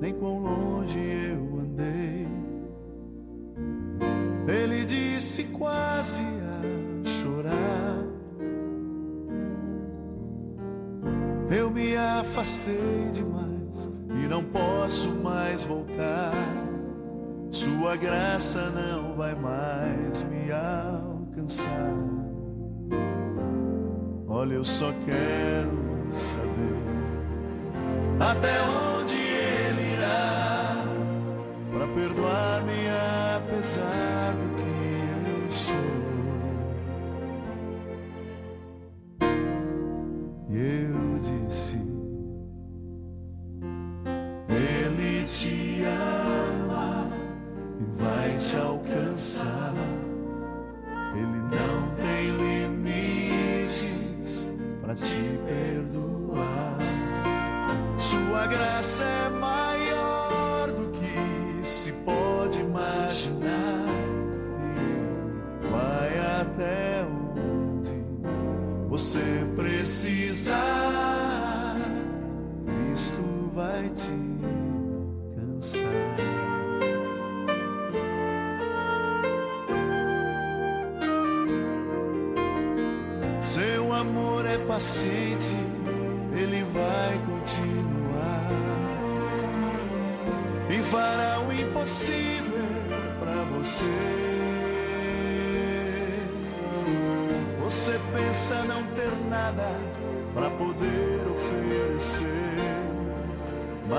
nem quão longe eu andei. Ele disse quase a chorar. Eu me afastei demais e não posso mais voltar. Sua graça não vai mais me alcançar. Olha, eu só quero saber até onde alcançar.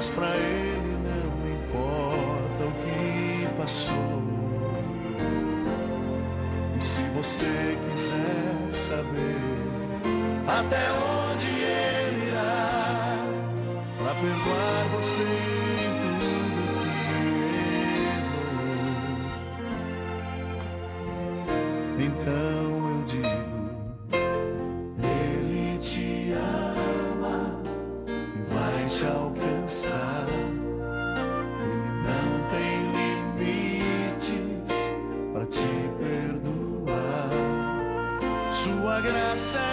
Mas para ele não importa o que passou. E se você quiser saber até onde ele irá para perdoar você tudo que errou, então eu digo: Ele te ama e vai te alcançar. Ele não tem limites para te perdoar. Sua graça é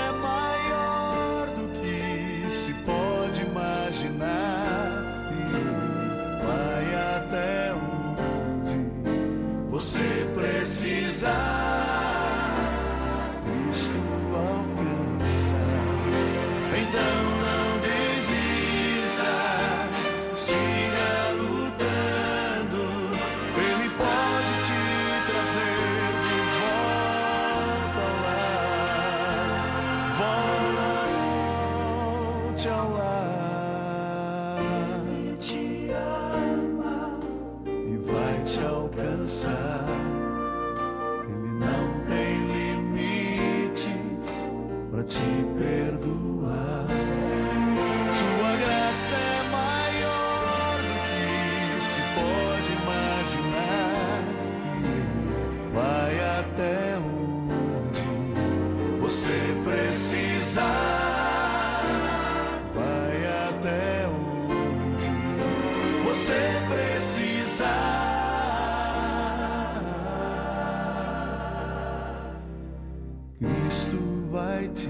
Cristo vai te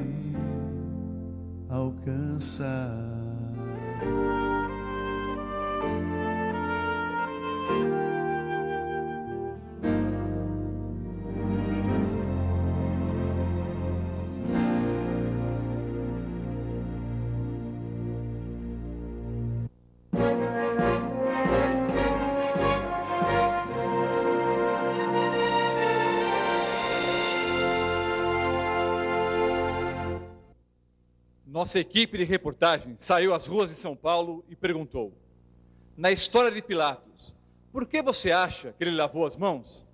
alcançar. Nossa equipe de reportagem saiu às ruas de São Paulo e perguntou: Na história de Pilatos, por que você acha que ele lavou as mãos?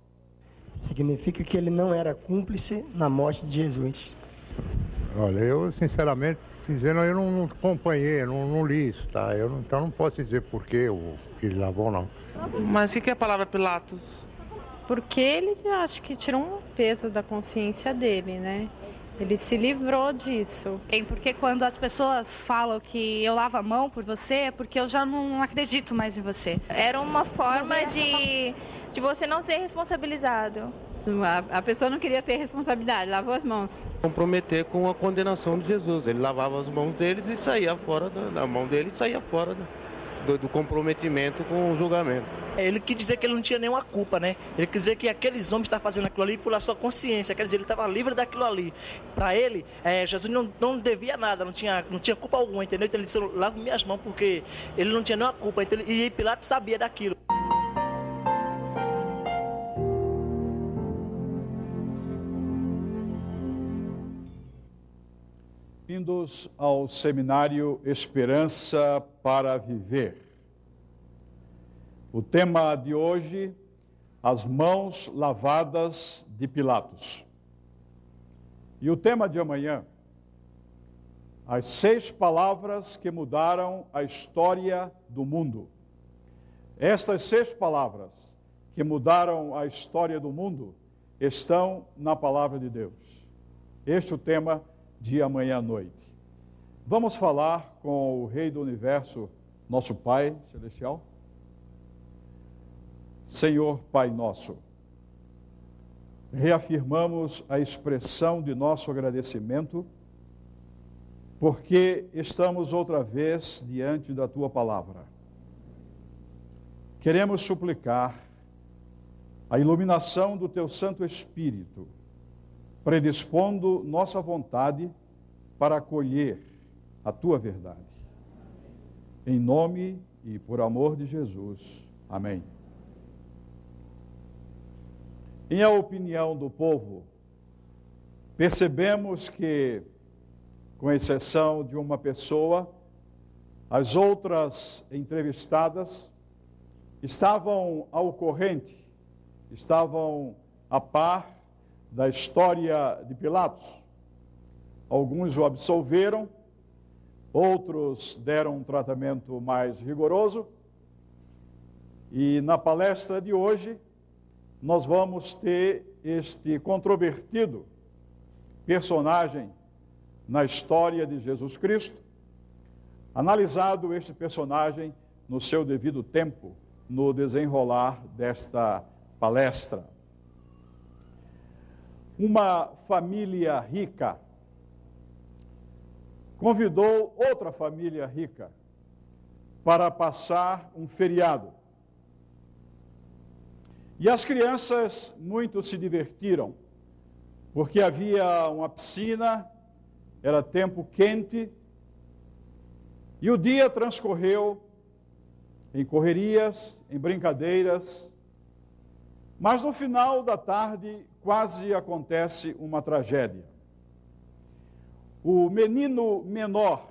Significa que ele não era cúmplice na morte de Jesus. Olha, eu sinceramente dizendo, eu não, não acompanhei, não, não li isso, tá? Eu não- então não posso dizer por que ele lavou, não. Mas o que que é a palavra Pilatos? Porque ele acho que tirou um peso da consciência dele, né? Ele se livrou disso. Tem porque quando as pessoas falam que eu lavo a mão por você, é porque eu já não acredito mais em você. Era uma forma de, de você não ser responsabilizado. A, a pessoa não queria ter responsabilidade, lavou as mãos. Comprometer com a condenação de Jesus. Ele lavava as mãos deles e saía fora da, da mão dele e saía fora da, do, do, comprometimento com o julgamento. Ele quis dizer que ele não tinha nenhuma culpa, né? Ele quis dizer que aqueles homens estavam fazendo aquilo ali por sua consciência, quer dizer, ele estava livre daquilo ali. Para ele, é, Jesus não, não devia nada, não tinha, não tinha culpa alguma, entendeu? Então ele disse, lavo minhas mãos porque ele não tinha nenhuma culpa. Então, e Pilatos sabia daquilo. Bem-vindos ao seminário Esperança para Viver. O tema de hoje, as mãos lavadas de Pilatos. E o tema de amanhã, as seis palavras que mudaram a história do mundo. Estas seis palavras que mudaram a história do mundo estão na palavra de Deus. Este é o tema de amanhã à noite. Vamos falar com o Rei do Universo, nosso Pai Celestial. Senhor Pai Nosso, reafirmamos a expressão de nosso agradecimento, porque estamos outra vez diante da Tua palavra. Queremos suplicar a iluminação do Teu Santo Espírito predispondo nossa vontade para acolher a tua verdade. Em nome e por amor de Jesus. Amém. Em a opinião do povo, percebemos que, com exceção de uma pessoa, as outras entrevistadas estavam ao corrente, estavam a par da história de Pilatos. Alguns o absolveram, outros deram um tratamento mais rigoroso. E na palestra de hoje, nós vamos ter este controvertido personagem na história de Jesus Cristo, analisado este personagem no seu devido tempo, no desenrolar desta palestra uma família rica convidou outra família rica para passar um feriado. E as crianças muito se divertiram, porque havia uma piscina, era tempo quente, e o dia transcorreu em correrias, em brincadeiras, mas no final da tarde quase acontece uma tragédia. O menino menor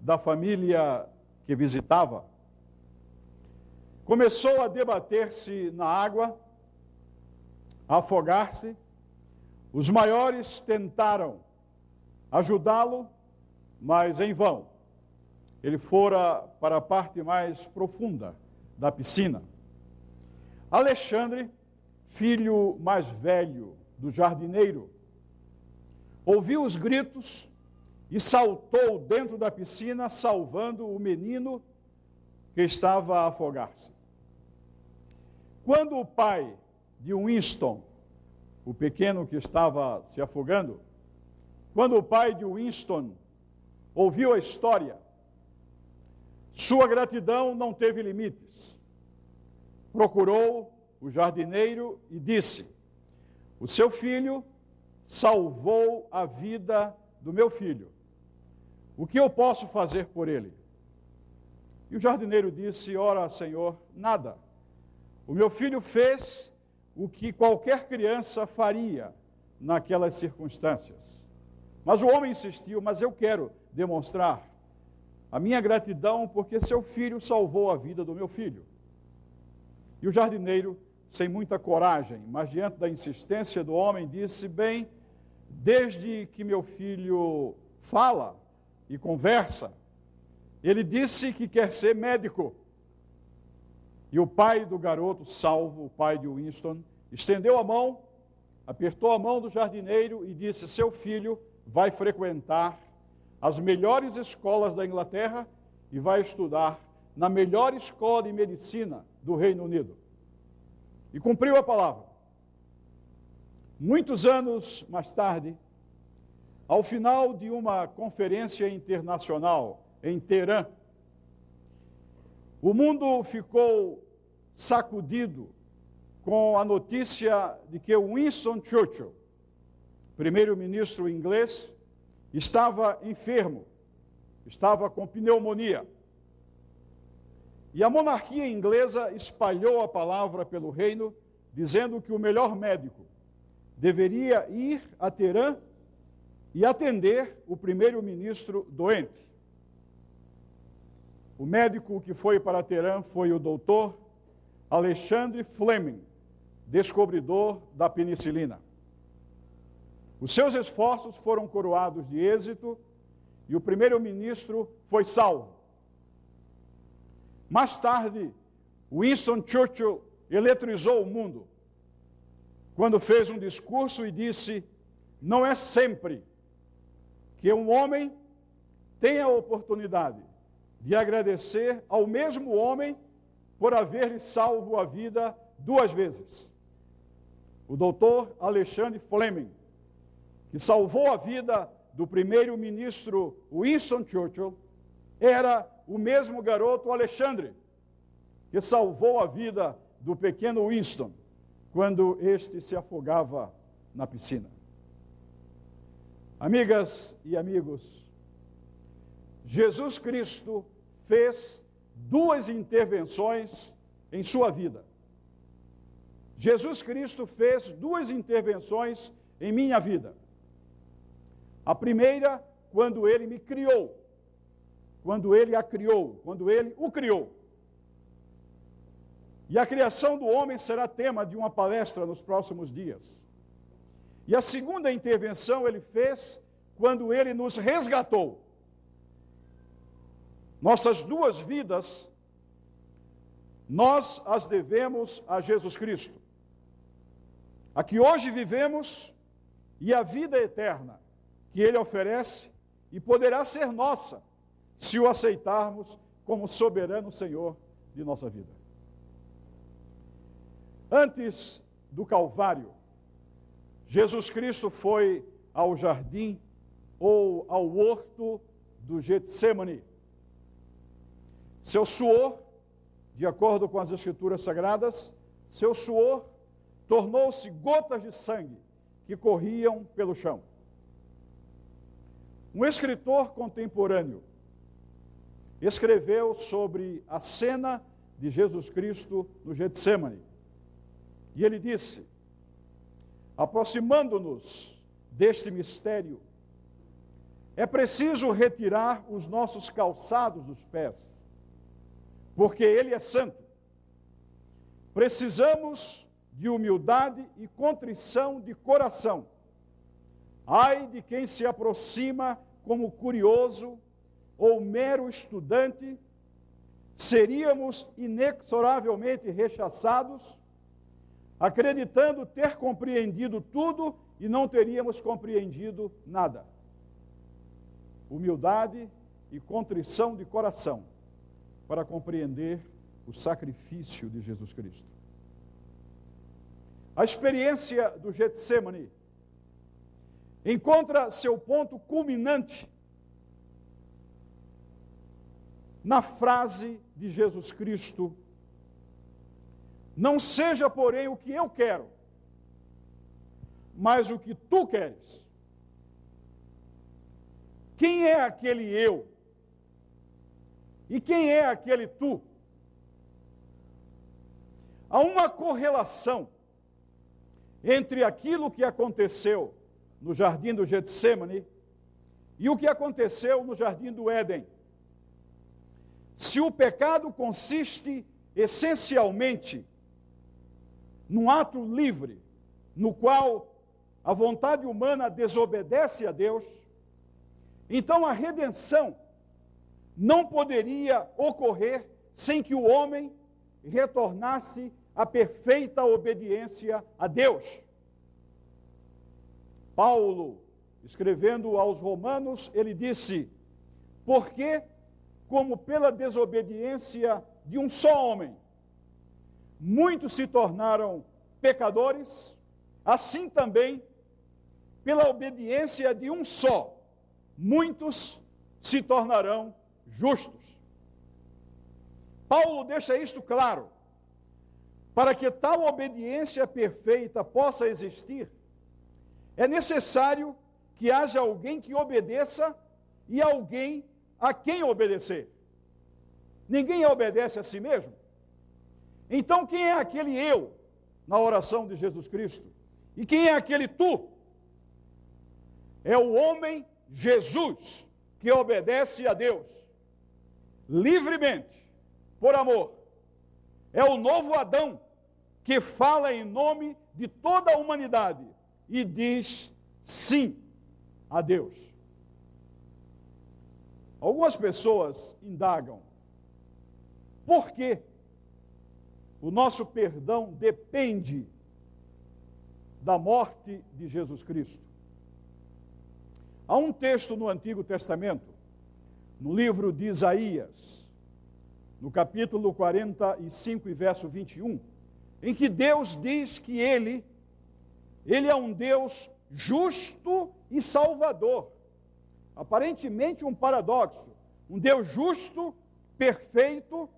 da família que visitava começou a debater-se na água, a afogar-se. Os maiores tentaram ajudá-lo, mas em vão. Ele fora para a parte mais profunda da piscina. Alexandre filho mais velho do jardineiro, ouviu os gritos e saltou dentro da piscina, salvando o menino que estava a afogar-se. Quando o pai de Winston, o pequeno que estava se afogando, quando o pai de Winston ouviu a história, sua gratidão não teve limites. Procurou o jardineiro e disse: O seu filho salvou a vida do meu filho. O que eu posso fazer por ele? E o jardineiro disse: Ora, Senhor, nada. O meu filho fez o que qualquer criança faria naquelas circunstâncias. Mas o homem insistiu: Mas eu quero demonstrar a minha gratidão porque seu filho salvou a vida do meu filho. E o jardineiro sem muita coragem, mas diante da insistência do homem, disse: Bem, desde que meu filho fala e conversa, ele disse que quer ser médico. E o pai do garoto, salvo, o pai de Winston, estendeu a mão, apertou a mão do jardineiro e disse: Seu filho vai frequentar as melhores escolas da Inglaterra e vai estudar na melhor escola de medicina do Reino Unido e cumpriu a palavra. Muitos anos mais tarde, ao final de uma conferência internacional em Teherã, o mundo ficou sacudido com a notícia de que Winston Churchill, primeiro-ministro inglês, estava enfermo, estava com pneumonia. E a monarquia inglesa espalhou a palavra pelo reino, dizendo que o melhor médico deveria ir a Teherã e atender o primeiro-ministro doente. O médico que foi para Teherã foi o doutor Alexandre Fleming, descobridor da penicilina. Os seus esforços foram coroados de êxito e o primeiro-ministro foi salvo. Mais tarde, Winston Churchill eletrizou o mundo quando fez um discurso e disse: Não é sempre que um homem tem a oportunidade de agradecer ao mesmo homem por haver lhe salvo a vida duas vezes. O doutor Alexandre Fleming, que salvou a vida do primeiro-ministro Winston Churchill, era o mesmo garoto Alexandre, que salvou a vida do pequeno Winston quando este se afogava na piscina. Amigas e amigos, Jesus Cristo fez duas intervenções em sua vida. Jesus Cristo fez duas intervenções em minha vida. A primeira, quando ele me criou, quando ele a criou, quando ele o criou. E a criação do homem será tema de uma palestra nos próximos dias. E a segunda intervenção ele fez quando ele nos resgatou. Nossas duas vidas, nós as devemos a Jesus Cristo. A que hoje vivemos e a vida eterna que ele oferece e poderá ser nossa se o aceitarmos como soberano Senhor de nossa vida. Antes do Calvário, Jesus Cristo foi ao jardim ou ao horto do Getsemane. Seu suor, de acordo com as Escrituras Sagradas, seu suor tornou-se gotas de sangue que corriam pelo chão. Um escritor contemporâneo escreveu sobre a cena de Jesus Cristo no Getsemane. E ele disse: aproximando-nos deste mistério, é preciso retirar os nossos calçados dos pés, porque Ele é santo. Precisamos de humildade e contrição de coração. Ai de quem se aproxima como curioso ou mero estudante, seríamos inexoravelmente rechaçados, acreditando ter compreendido tudo e não teríamos compreendido nada. Humildade e contrição de coração para compreender o sacrifício de Jesus Cristo. A experiência do Getsemane encontra seu ponto culminante na frase de Jesus Cristo: Não seja, porém, o que eu quero, mas o que tu queres. Quem é aquele eu? E quem é aquele tu? Há uma correlação entre aquilo que aconteceu no jardim do Getsemane e o que aconteceu no jardim do Éden. Se o pecado consiste essencialmente num ato livre, no qual a vontade humana desobedece a Deus, então a redenção não poderia ocorrer sem que o homem retornasse à perfeita obediência a Deus. Paulo, escrevendo aos Romanos, ele disse: Porque, como pela desobediência de um só homem, muitos se tornaram pecadores, assim também, pela obediência de um só, muitos se tornarão justos. Paulo deixa isto claro. Para que tal obediência perfeita possa existir, é necessário que haja alguém que obedeça e alguém a quem obedecer. Ninguém obedece a si mesmo. Então, quem é aquele eu na oração de Jesus Cristo? E quem é aquele tu? É o homem Jesus que obedece a Deus livremente, por amor. É o novo Adão que fala em nome de toda a humanidade e diz sim a Deus. Algumas pessoas indagam por que o nosso perdão depende da morte de Jesus Cristo. Há um texto no Antigo Testamento, no livro de Isaías, no capítulo 45 e verso 21, em que Deus diz que ele ele é um Deus justo e salvador. Aparentemente um paradoxo, um Deus justo, perfeito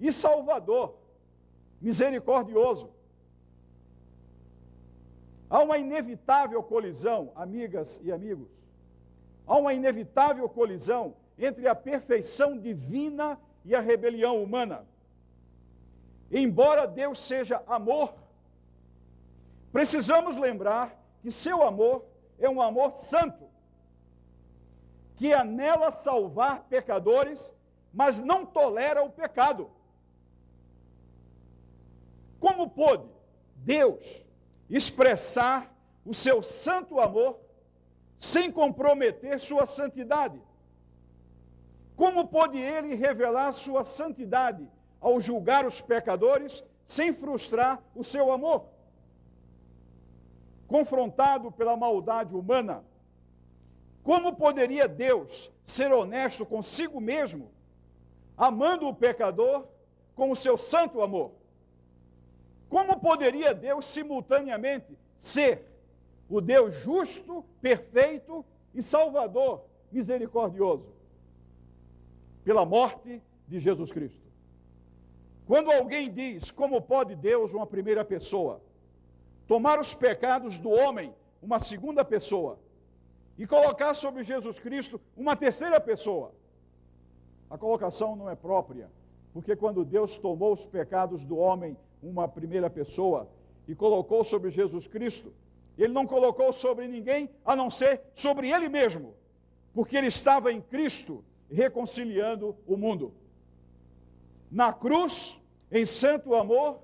e salvador, misericordioso. Há uma inevitável colisão, amigas e amigos, há uma inevitável colisão entre a perfeição divina e a rebelião humana. Embora Deus seja amor, precisamos lembrar que seu amor é um amor santo, que anela salvar pecadores, mas não tolera o pecado. Como pôde Deus expressar o seu santo amor sem comprometer sua santidade? Como pôde ele revelar sua santidade ao julgar os pecadores sem frustrar o seu amor? Confrontado pela maldade humana, como poderia Deus ser honesto consigo mesmo, amando o pecador com o seu santo amor? Como poderia Deus simultaneamente ser o Deus justo, perfeito e salvador, misericordioso? Pela morte de Jesus Cristo. Quando alguém diz, como pode Deus, uma primeira pessoa, tomar os pecados do homem, uma segunda pessoa, e colocar sobre Jesus Cristo uma terceira pessoa, a colocação não é própria, porque quando Deus tomou os pecados do homem uma primeira pessoa e colocou sobre Jesus Cristo, ele não colocou sobre ninguém a não ser sobre ele mesmo, porque ele estava em Cristo reconciliando o mundo. Na cruz, em santo amor,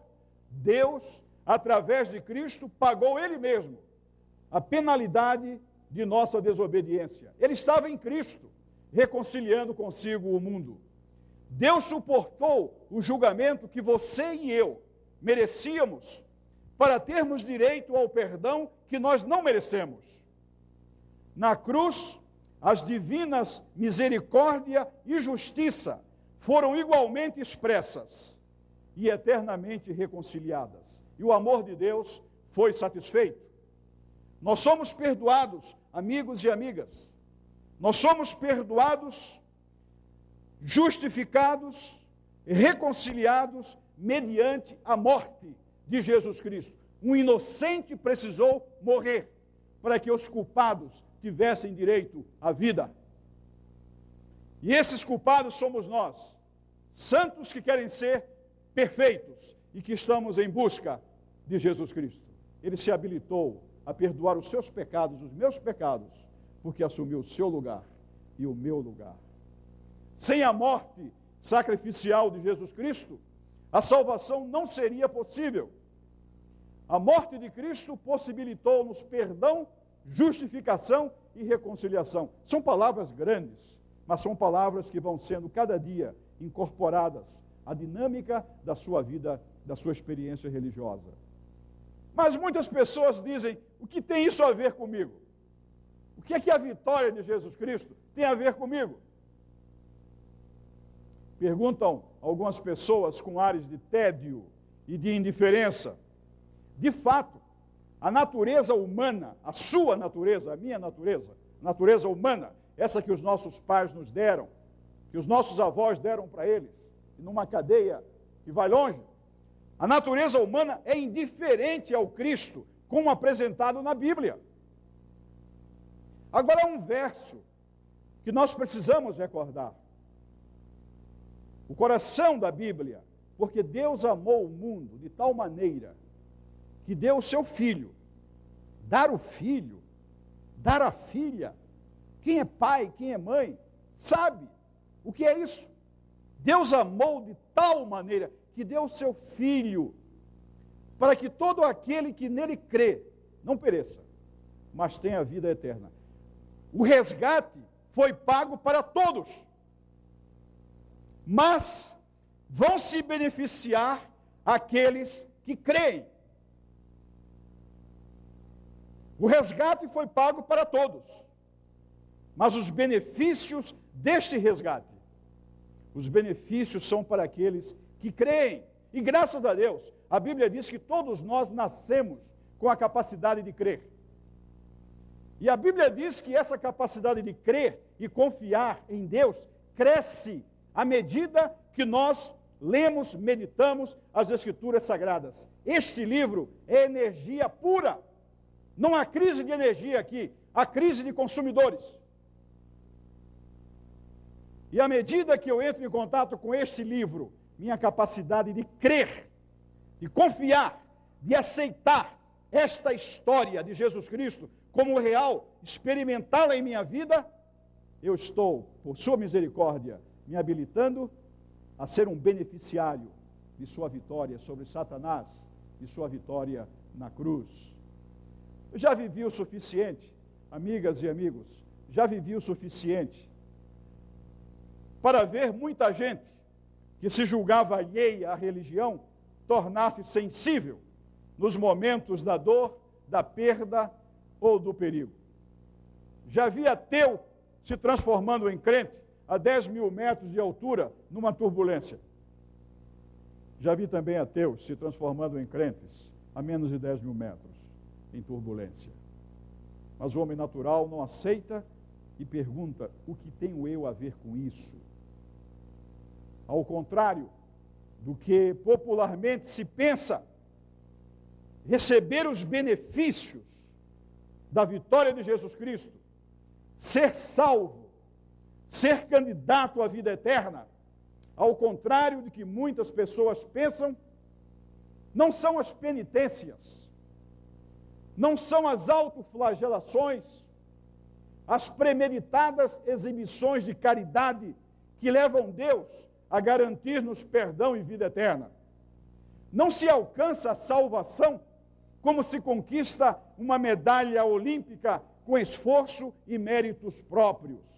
Deus, através de Cristo, pagou ele mesmo a penalidade de nossa desobediência. Ele estava em Cristo, reconciliando consigo o mundo. Deus suportou o julgamento que você e eu merecíamos para termos direito ao perdão que nós não merecemos. Na cruz, as divinas misericórdia e justiça foram igualmente expressas e eternamente reconciliadas. E o amor de Deus foi satisfeito. Nós somos perdoados, amigos e amigas. Nós somos perdoados, justificados, reconciliados mediante a morte de Jesus Cristo. Um inocente precisou morrer para que os culpados tivessem direito à vida. E esses culpados somos nós, santos que querem ser perfeitos e que estamos em busca de Jesus Cristo. Ele se habilitou a perdoar os seus pecados, os meus pecados, porque assumiu o seu lugar e o meu lugar. Sem a morte sacrificial de Jesus Cristo, a salvação não seria possível. A morte de Cristo possibilitou-nos perdão, justificação e reconciliação. São palavras grandes, mas são palavras que vão sendo cada dia incorporadas à dinâmica da sua vida, da sua experiência religiosa. Mas muitas pessoas dizem: o que tem isso a ver comigo? O que é que a vitória de Jesus Cristo tem a ver comigo? Perguntam algumas pessoas com ares de tédio e de indiferença. De fato, a natureza humana, a sua natureza, a minha natureza, natureza humana, essa que os nossos pais nos deram, que os nossos avós deram para eles, numa cadeia que vai longe. A natureza humana é indiferente ao Cristo, como apresentado na Bíblia. Agora, um verso que nós precisamos recordar. O coração da Bíblia, porque Deus amou o mundo de tal maneira que deu o seu filho. Dar o filho, dar a filha. Quem é pai, quem é mãe, sabe o que é isso. Deus amou de tal maneira que deu o seu filho, para que todo aquele que nele crê não pereça, mas tenha vida eterna. O resgate foi pago para todos, mas vão se beneficiar aqueles que creem. O resgate foi pago para todos, mas os benefícios deste resgate, os benefícios são para aqueles que creem. E graças a Deus, a Bíblia diz que todos nós nascemos com a capacidade de crer. E a Bíblia diz que essa capacidade de crer e confiar em Deus cresce à medida que nós lemos, meditamos as Escrituras Sagradas. Este livro é energia pura. Não há crise de energia aqui, há crise de consumidores. E à medida que eu entro em contato com este livro, minha capacidade de crer, de confiar, de aceitar esta história de Jesus Cristo como real, experimentá-la em minha vida, eu estou, por Sua misericórdia, me habilitando a ser um beneficiário de Sua vitória sobre Satanás, de Sua vitória na cruz. Eu já vivi o suficiente, amigas e amigos, já vivi o suficiente para ver muita gente que se julgava alheia à religião tornar-se sensível nos momentos da dor, da perda ou do perigo. Já vi ateu se transformando em crente a 10 mil metros de altura numa turbulência. Já vi também ateus se transformando em crentes a menos de 10 mil metros em turbulência. Mas o homem natural não aceita e pergunta: o que tenho eu a ver com isso? Ao contrário do que popularmente se pensa, receber os benefícios da vitória de Jesus Cristo, ser salvo, ser candidato à vida eterna, ao contrário do que muitas pessoas pensam, não são as penitências, não são as autoflagelações, as premeditadas exibições de caridade que levam Deus a garantir-nos perdão e vida eterna. Não se alcança a salvação como se conquista uma medalha olímpica com esforço e méritos próprios.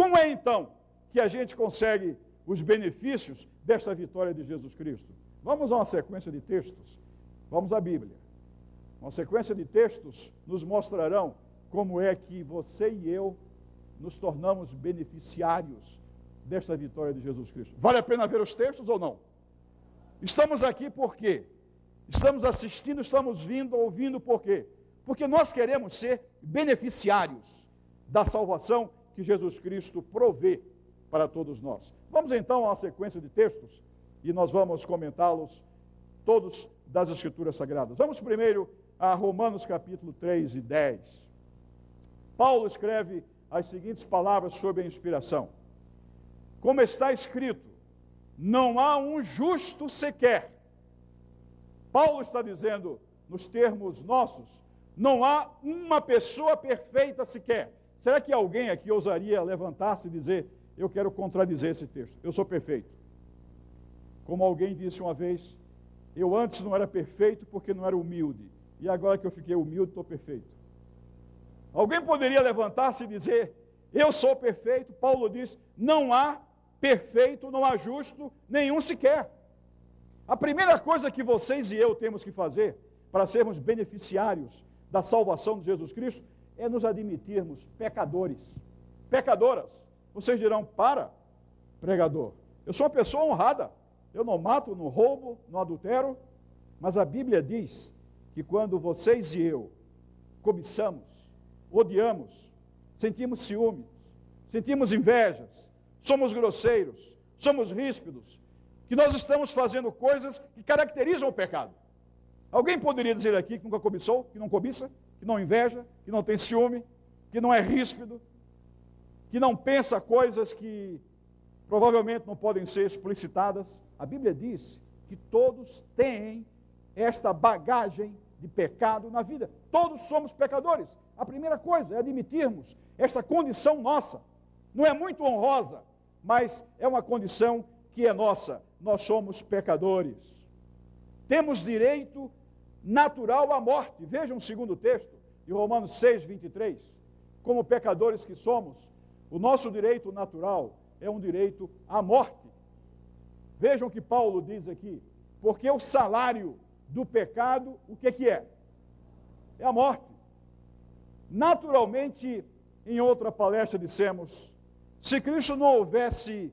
Como é então que a gente consegue os benefícios desta vitória de Jesus Cristo? Vamos a uma sequência de textos. Vamos à Bíblia. Uma sequência de textos nos mostrarão como é que você e eu nos tornamos beneficiários desta vitória de Jesus Cristo. Vale a pena ver os textos ou não? Estamos aqui por quê? Estamos assistindo, estamos vindo, ouvindo por quê? Porque nós queremos ser beneficiários da salvação que Jesus Cristo provê para todos nós. Vamos então uma sequência de textos e nós vamos comentá-los todos das Escrituras Sagradas. Vamos primeiro a Romanos capítulo 3 e 10. Paulo escreve as seguintes palavras sobre a inspiração. Como está escrito, não há um justo sequer. Paulo está dizendo, nos termos nossos, não há uma pessoa perfeita sequer. Será que alguém aqui ousaria levantar-se e dizer, eu quero contradizer esse texto, eu sou perfeito? Como alguém disse uma vez, eu antes não era perfeito porque não era humilde e agora que eu fiquei humilde, estou perfeito. Alguém poderia levantar-se e dizer: Eu sou perfeito? Paulo diz: Não há perfeito, não há justo, nenhum sequer. A primeira coisa que vocês e eu temos que fazer para sermos beneficiários da salvação de Jesus Cristo é nos admitirmos pecadores, pecadoras. Vocês dirão: Para, pregador, eu sou uma pessoa honrada, eu não mato, não roubo, não adultero, mas a Bíblia diz que quando vocês e eu cobiçamos, odiamos, sentimos ciúmes, sentimos invejas, somos grosseiros, somos ríspidos, que nós estamos fazendo coisas que caracterizam o pecado. Alguém poderia dizer aqui que nunca cobiçou, que não cobiça, que não inveja, que não tem ciúme, que não é ríspido, que não pensa coisas que provavelmente não podem ser explicitadas? A Bíblia diz que todos têm esta bagagem de pecado na vida. Todos somos pecadores. A primeira coisa é admitirmos esta condição nossa. Não é muito honrosa, mas é uma condição que é nossa. Nós somos pecadores. Temos direito natural à morte. Vejam o segundo texto, de Romanos 6, 23. Como pecadores que somos, o nosso direito natural é um direito à morte. Vejam o que Paulo diz aqui. Porque o salário do pecado, o que, que é? É a morte. Naturalmente, em outra palestra dissemos, se Cristo não houvesse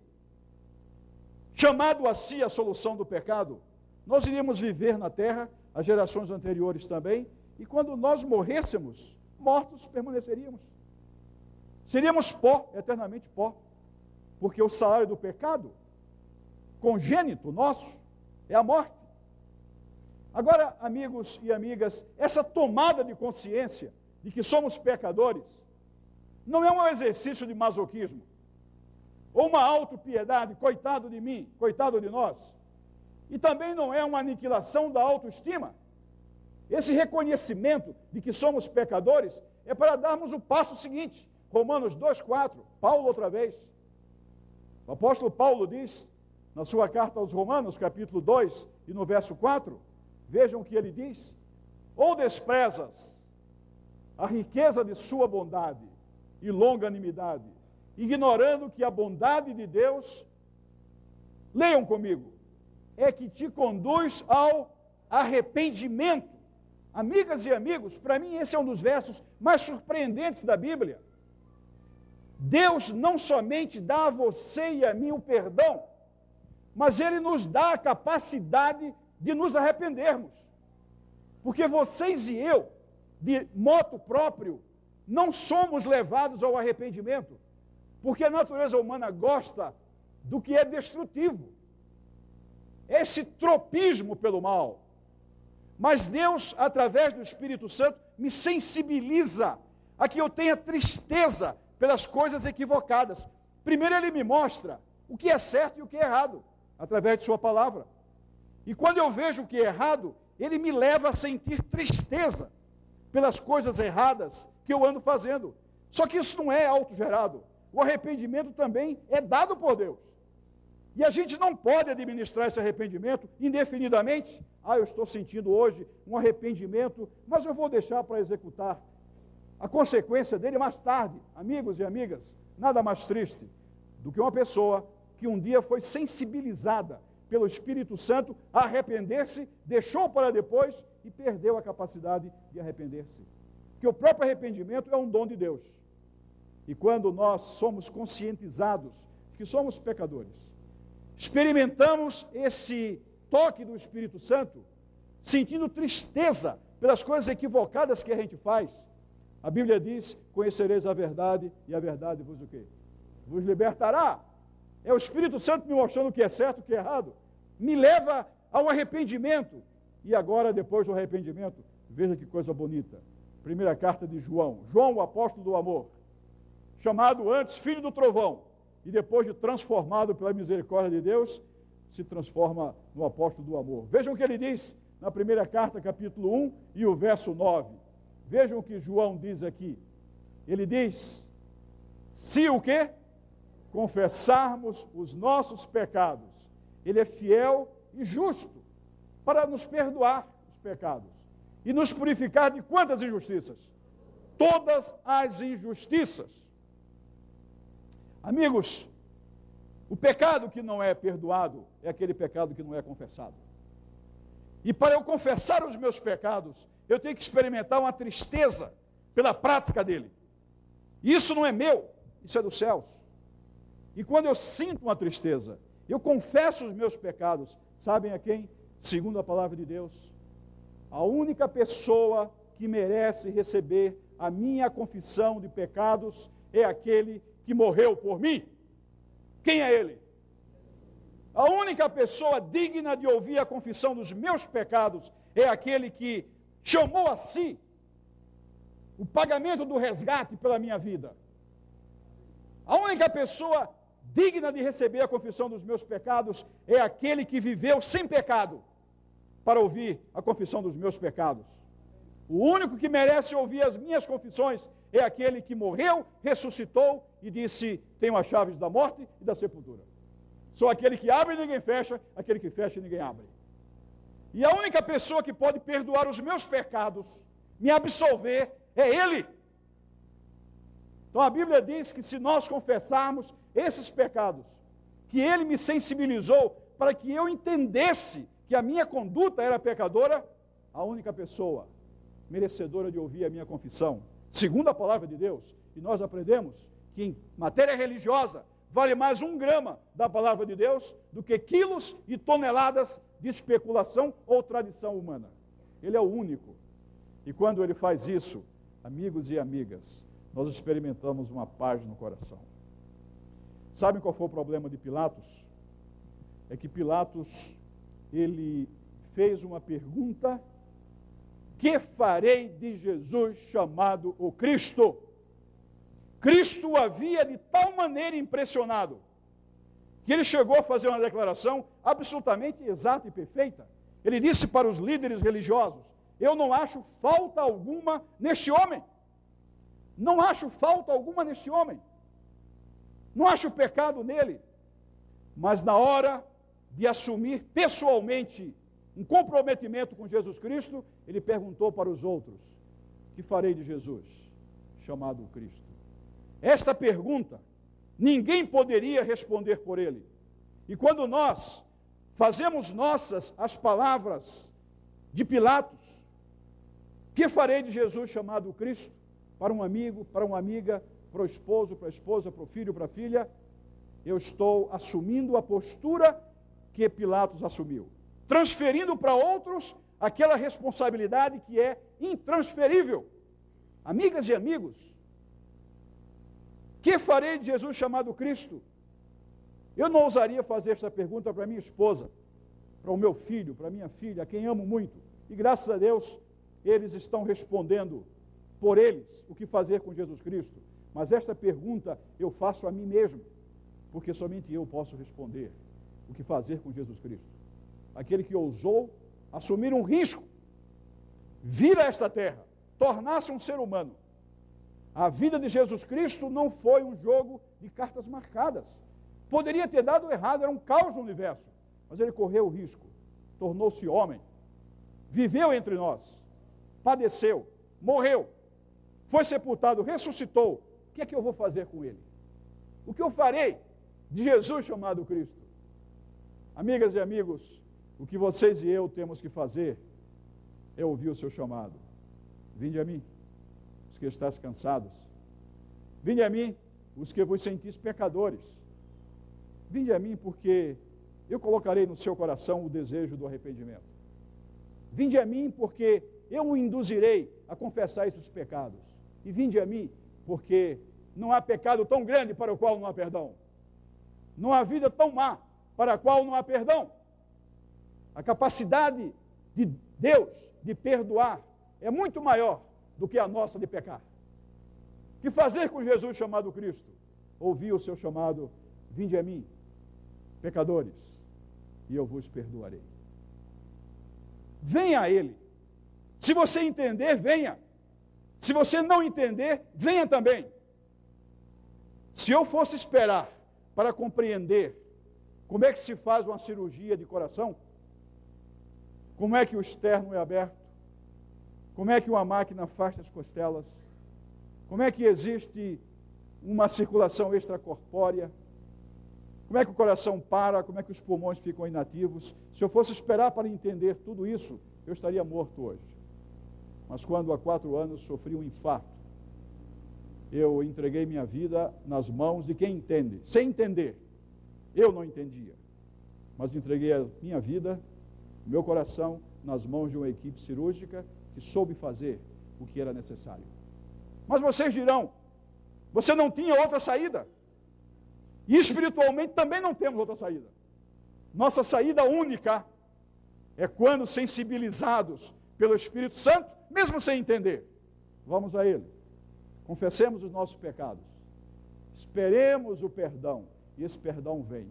chamado a si a solução do pecado, nós iríamos viver na terra, as gerações anteriores também, e quando nós morrêssemos, mortos permaneceríamos. Seríamos pó, eternamente pó, porque o salário do pecado, congênito nosso, é a morte. Agora, amigos e amigas, essa tomada de consciência de que somos pecadores não é um exercício de masoquismo ou uma autopiedade, coitado de mim, coitado de nós. E também não é uma aniquilação da autoestima. Esse reconhecimento de que somos pecadores é para darmos o passo seguinte. Romanos 2,4, Paulo outra vez. O apóstolo Paulo diz, na sua carta aos Romanos, capítulo 2, e no verso 4, Vejam o que ele diz: ou desprezas a riqueza de sua bondade e longanimidade, ignorando que a bondade de Deus, leiam comigo, é que te conduz ao arrependimento. Amigas e amigos, para mim esse é um dos versos mais surpreendentes da Bíblia. Deus não somente dá a você e a mim o perdão, mas Ele nos dá a capacidade de nos arrependermos. Porque vocês e eu, de moto próprio, não somos levados ao arrependimento. Porque a natureza humana gosta do que é destrutivo. Esse tropismo pelo mal. Mas Deus, através do Espírito Santo, me sensibiliza a que eu tenha tristeza pelas coisas equivocadas. Primeiro, Ele me mostra o que é certo e o que é errado, através de Sua palavra. E quando eu vejo o que é errado, ele me leva a sentir tristeza pelas coisas erradas que eu ando fazendo. Só que isso não é autogerado. O arrependimento também é dado por Deus. E a gente não pode administrar esse arrependimento indefinidamente. Ah, eu estou sentindo hoje um arrependimento, mas eu vou deixar para executar a consequência dele mais tarde. Amigos e amigas, nada mais triste do que uma pessoa que um dia foi sensibilizada pelo Espírito Santo, arrepender-se, deixou para depois e perdeu a capacidade de arrepender-se. Que o próprio arrependimento é um dom de Deus. E quando nós somos conscientizados que somos pecadores, experimentamos esse toque do Espírito Santo, sentindo tristeza pelas coisas equivocadas que a gente faz. A Bíblia diz: "Conhecereis a verdade e a verdade vos o quê? Vos libertará". É o Espírito Santo me mostrando o que é certo o que é errado. Me leva ao arrependimento. E agora, depois do arrependimento, veja que coisa bonita. Primeira carta de João. João, o apóstolo do amor. Chamado antes filho do trovão. E depois de transformado pela misericórdia de Deus, se transforma no apóstolo do amor. Vejam o que ele diz na primeira carta, capítulo 1 e o verso 9. Vejam o que João diz aqui. Ele diz: Se o quê? confessarmos os nossos pecados, Ele é fiel e justo para nos perdoar os pecados e nos purificar de quantas injustiças? Todas as injustiças. Amigos, o pecado que não é perdoado é aquele pecado que não é confessado. E para eu confessar os meus pecados, eu tenho que experimentar uma tristeza pela prática dele. Isso não é meu, isso é dos céus. E quando eu sinto uma tristeza, eu confesso os meus pecados, sabem a quem? Segundo a palavra de Deus, A única pessoa que merece receber a minha confissão de pecados é aquele que morreu por mim. Quem é ele? A única pessoa digna de ouvir a confissão dos meus pecados é aquele que chamou a si o pagamento do resgate pela minha vida. A única pessoa digna de receber a confissão dos meus pecados é aquele que viveu sem pecado para ouvir a confissão dos meus pecados. O único que merece ouvir as minhas confissões é aquele que morreu, ressuscitou e disse: Tenho as chaves da morte e da sepultura. Sou aquele que abre e ninguém fecha, aquele que fecha e ninguém abre. E a única pessoa que pode perdoar os meus pecados, me absolver, é Ele. Então a Bíblia diz que se nós confessarmos esses pecados, que Ele me sensibilizou para que eu entendesse que a minha conduta era pecadora, a única pessoa merecedora de ouvir a minha confissão, segundo a palavra de Deus, e nós aprendemos que em matéria religiosa vale mais um grama da palavra de Deus do que quilos e toneladas de especulação ou tradição humana. Ele é o único. E quando ele faz isso, amigos e amigas, nós experimentamos uma paz no coração. Sabem qual foi o problema de Pilatos? É que Pilatos, ele fez uma pergunta que farei de Jesus chamado o Cristo? Cristo havia de tal maneira impressionado que ele chegou a fazer uma declaração absolutamente exata e perfeita. Ele disse para os líderes religiosos: Eu não acho falta alguma neste homem. Não acho falta alguma neste homem. Não acho pecado nele. Mas na hora de assumir pessoalmente um comprometimento com Jesus Cristo, ele perguntou para os outros: Que farei de Jesus, chamado Cristo? Esta pergunta, ninguém poderia responder por ele. E quando nós fazemos nossas as palavras de Pilatos, que farei de Jesus chamado Cristo? Para um amigo, para uma amiga, para o esposo, para a esposa, para o filho, para a filha, eu estou assumindo a postura que Pilatos assumiu transferindo para outros aquela responsabilidade que é intransferível. Amigas e amigos, que farei de Jesus chamado Cristo? Eu não ousaria fazer essa pergunta para minha esposa, para o meu filho, para minha filha, a quem amo muito. E graças a Deus, eles estão respondendo por eles o que fazer com Jesus Cristo. Mas esta pergunta eu faço a mim mesmo, porque somente eu posso responder o que fazer com Jesus Cristo aquele que ousou assumir um risco, vir a esta terra, tornar-se um ser humano. A vida de Jesus Cristo não foi um jogo de cartas marcadas. Poderia ter dado errado, era um caos no universo. Mas ele correu o risco, tornou-se homem, viveu entre nós, padeceu, morreu, foi sepultado, ressuscitou. O que é que eu vou fazer com ele? O que eu farei de Jesus chamado Cristo? Amigas e amigos, o que vocês e eu temos que fazer é ouvir o seu chamado. Vinde a mim, os que estáis cansados. Vinde a mim, os que vos sentis pecadores. Vinde a mim, porque eu colocarei no seu coração o desejo do arrependimento. Vinde a mim, porque eu o induzirei a confessar esses pecados. E vinde a mim, porque não há pecado tão grande para o qual não há perdão. Não há vida tão má para a qual não há perdão. A capacidade de Deus de perdoar é muito maior do que a nossa de pecar. Que fazer com Jesus chamado Cristo? Ouvir o seu chamado, vinde a mim, pecadores, e eu vos perdoarei. Venha a Ele. Se você entender, venha. Se você não entender, venha também. Se eu fosse esperar para compreender como é que se faz uma cirurgia de coração, como é que o externo é aberto? Como é que uma máquina afasta as costelas? Como é que existe uma circulação extracorpórea? Como é que o coração para? Como é que os pulmões ficam inativos? Se eu fosse esperar para entender tudo isso, eu estaria morto hoje. Mas quando há quatro anos sofri um infarto, eu entreguei minha vida nas mãos de quem entende, sem entender. Eu não entendia, mas entreguei a minha vida meu coração nas mãos de uma equipe cirúrgica que soube fazer o que era necessário. Mas vocês dirão: você não tinha outra saída. E espiritualmente também não temos outra saída. Nossa saída única é quando sensibilizados pelo Espírito Santo, mesmo sem entender, vamos a Ele. Confessemos os nossos pecados. Esperemos o perdão. E esse perdão vem.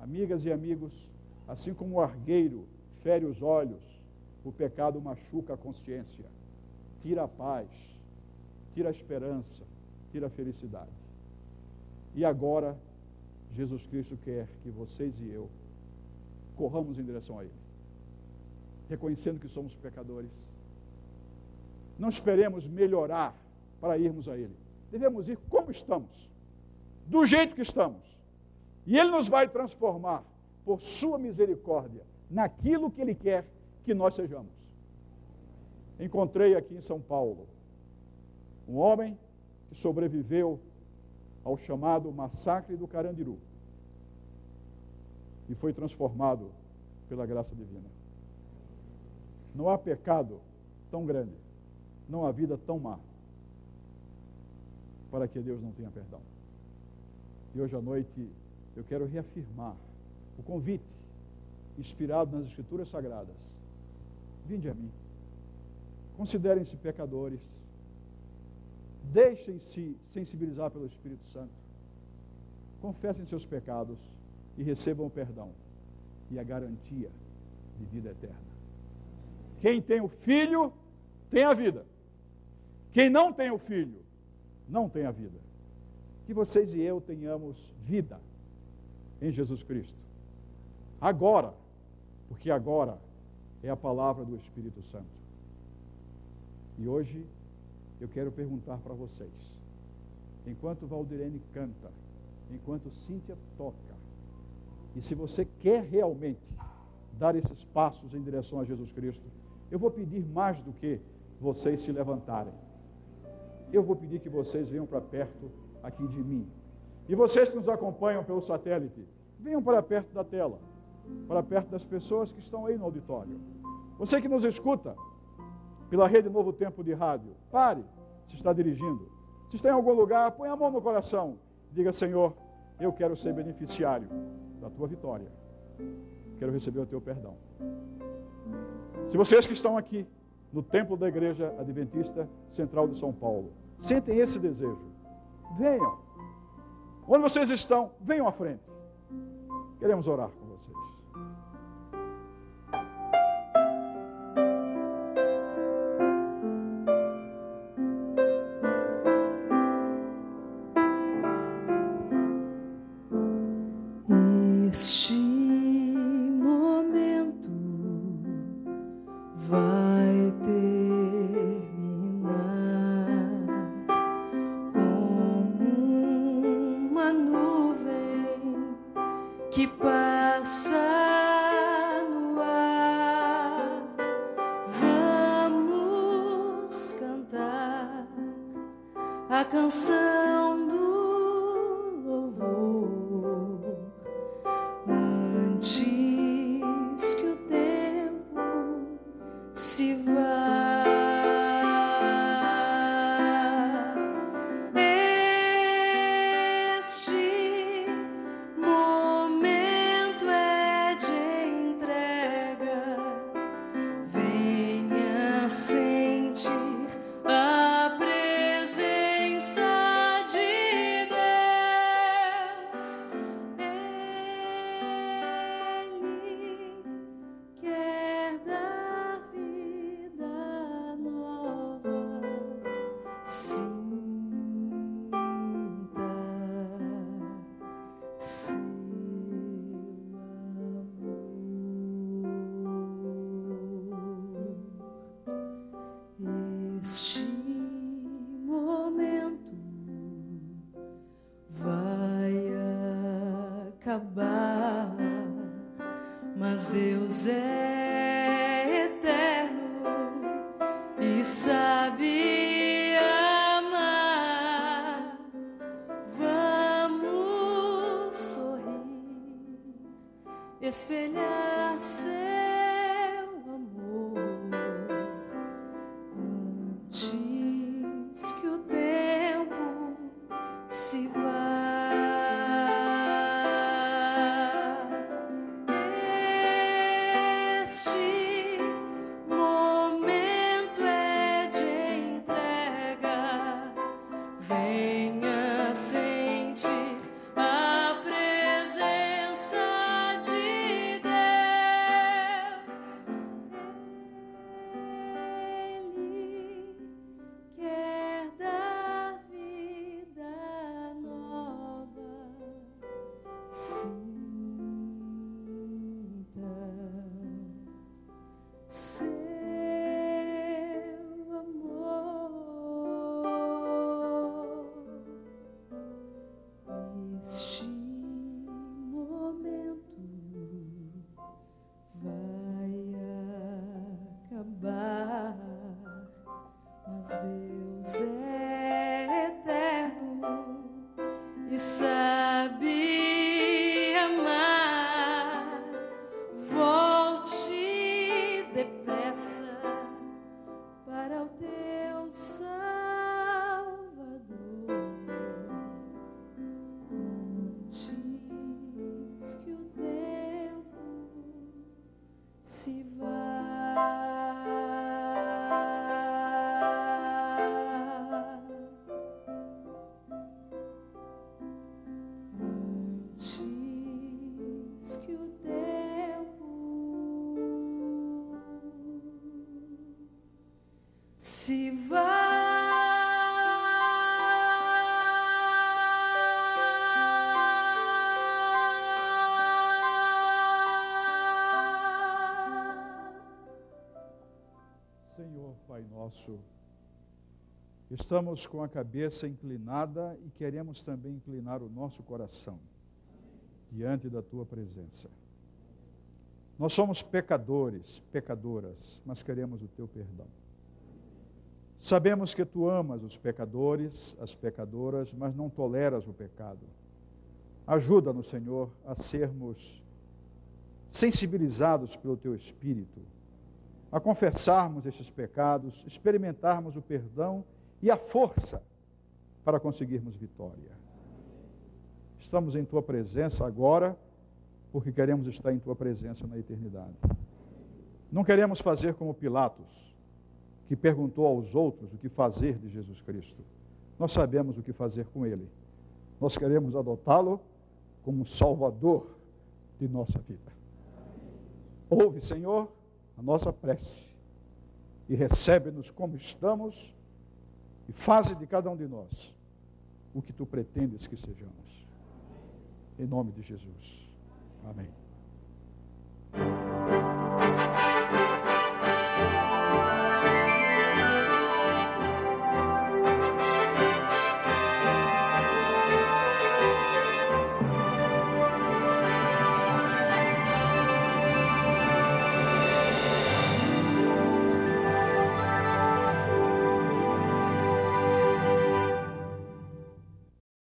Amigas e amigos, assim como o argueiro fere os olhos, o pecado machuca a consciência, tira a paz, tira a esperança, tira a felicidade. E agora, Jesus Cristo quer que vocês e eu corramos em direção a Ele, reconhecendo que somos pecadores. Não esperemos melhorar para irmos a Ele. Devemos ir como estamos, do jeito que estamos. E Ele nos vai transformar, por Sua misericórdia, naquilo que Ele quer que nós sejamos. Encontrei aqui em São Paulo um homem que sobreviveu ao chamado massacre do Carandiru e foi transformado pela graça divina. Não há pecado tão grande, não há vida tão má, para que Deus não tenha perdão. E hoje à noite eu quero reafirmar o convite inspirado nas Escrituras Sagradas. Vinde a mim. Considerem-se pecadores. Deixem-se sensibilizar pelo Espírito Santo. Confessem seus pecados e recebam o perdão e a garantia de vida eterna. Quem tem o filho tem a vida. Quem não tem o filho não tem a vida. Que vocês e eu tenhamos vida em Jesus Cristo. Agora, porque agora é a palavra do Espírito Santo. E hoje eu quero perguntar para vocês, enquanto Valdirene canta, enquanto Cíntia toca, e se você quer realmente dar esses passos em direção a Jesus Cristo, eu vou pedir mais do que vocês se levantarem. Eu vou pedir que vocês venham para perto aqui de mim. E vocês que nos acompanham pelo satélite, venham para perto da tela, para perto das pessoas que estão aí no auditório. Você que nos escuta pela rede Novo Tempo de Rádio, pare se está dirigindo. Se está em algum lugar, põe a mão no coração. Diga, Senhor, eu quero ser beneficiário da tua vitória. Quero receber o teu perdão. Se vocês que estão aqui no templo da Igreja Adventista Central de São Paulo, sentem esse desejo, venham. Onde vocês estão, venham à frente. Queremos orar com vocês. Deus é Estamos com a cabeça inclinada e queremos também inclinar o nosso coração diante da tua presença. Nós somos pecadores, pecadoras, mas queremos o teu perdão. Sabemos que tu amas os pecadores, as pecadoras, mas não toleras o pecado. Ajuda-nos, Senhor, a sermos sensibilizados pelo teu espírito, a confessarmos esses pecados, experimentarmos o perdão e a força para conseguirmos vitória. Estamos em tua presença agora, porque queremos estar em tua presença na eternidade. Não queremos fazer como Pilatos, que perguntou aos outros o que fazer de Jesus Cristo. Nós sabemos o que fazer com ele. Nós queremos adotá-lo como Salvador de nossa vida. Ouve, Senhor, a nossa prece e recebe-nos como estamos e faze de cada um de nós o que tu pretendes que sejamos. Em nome de Jesus. Amém.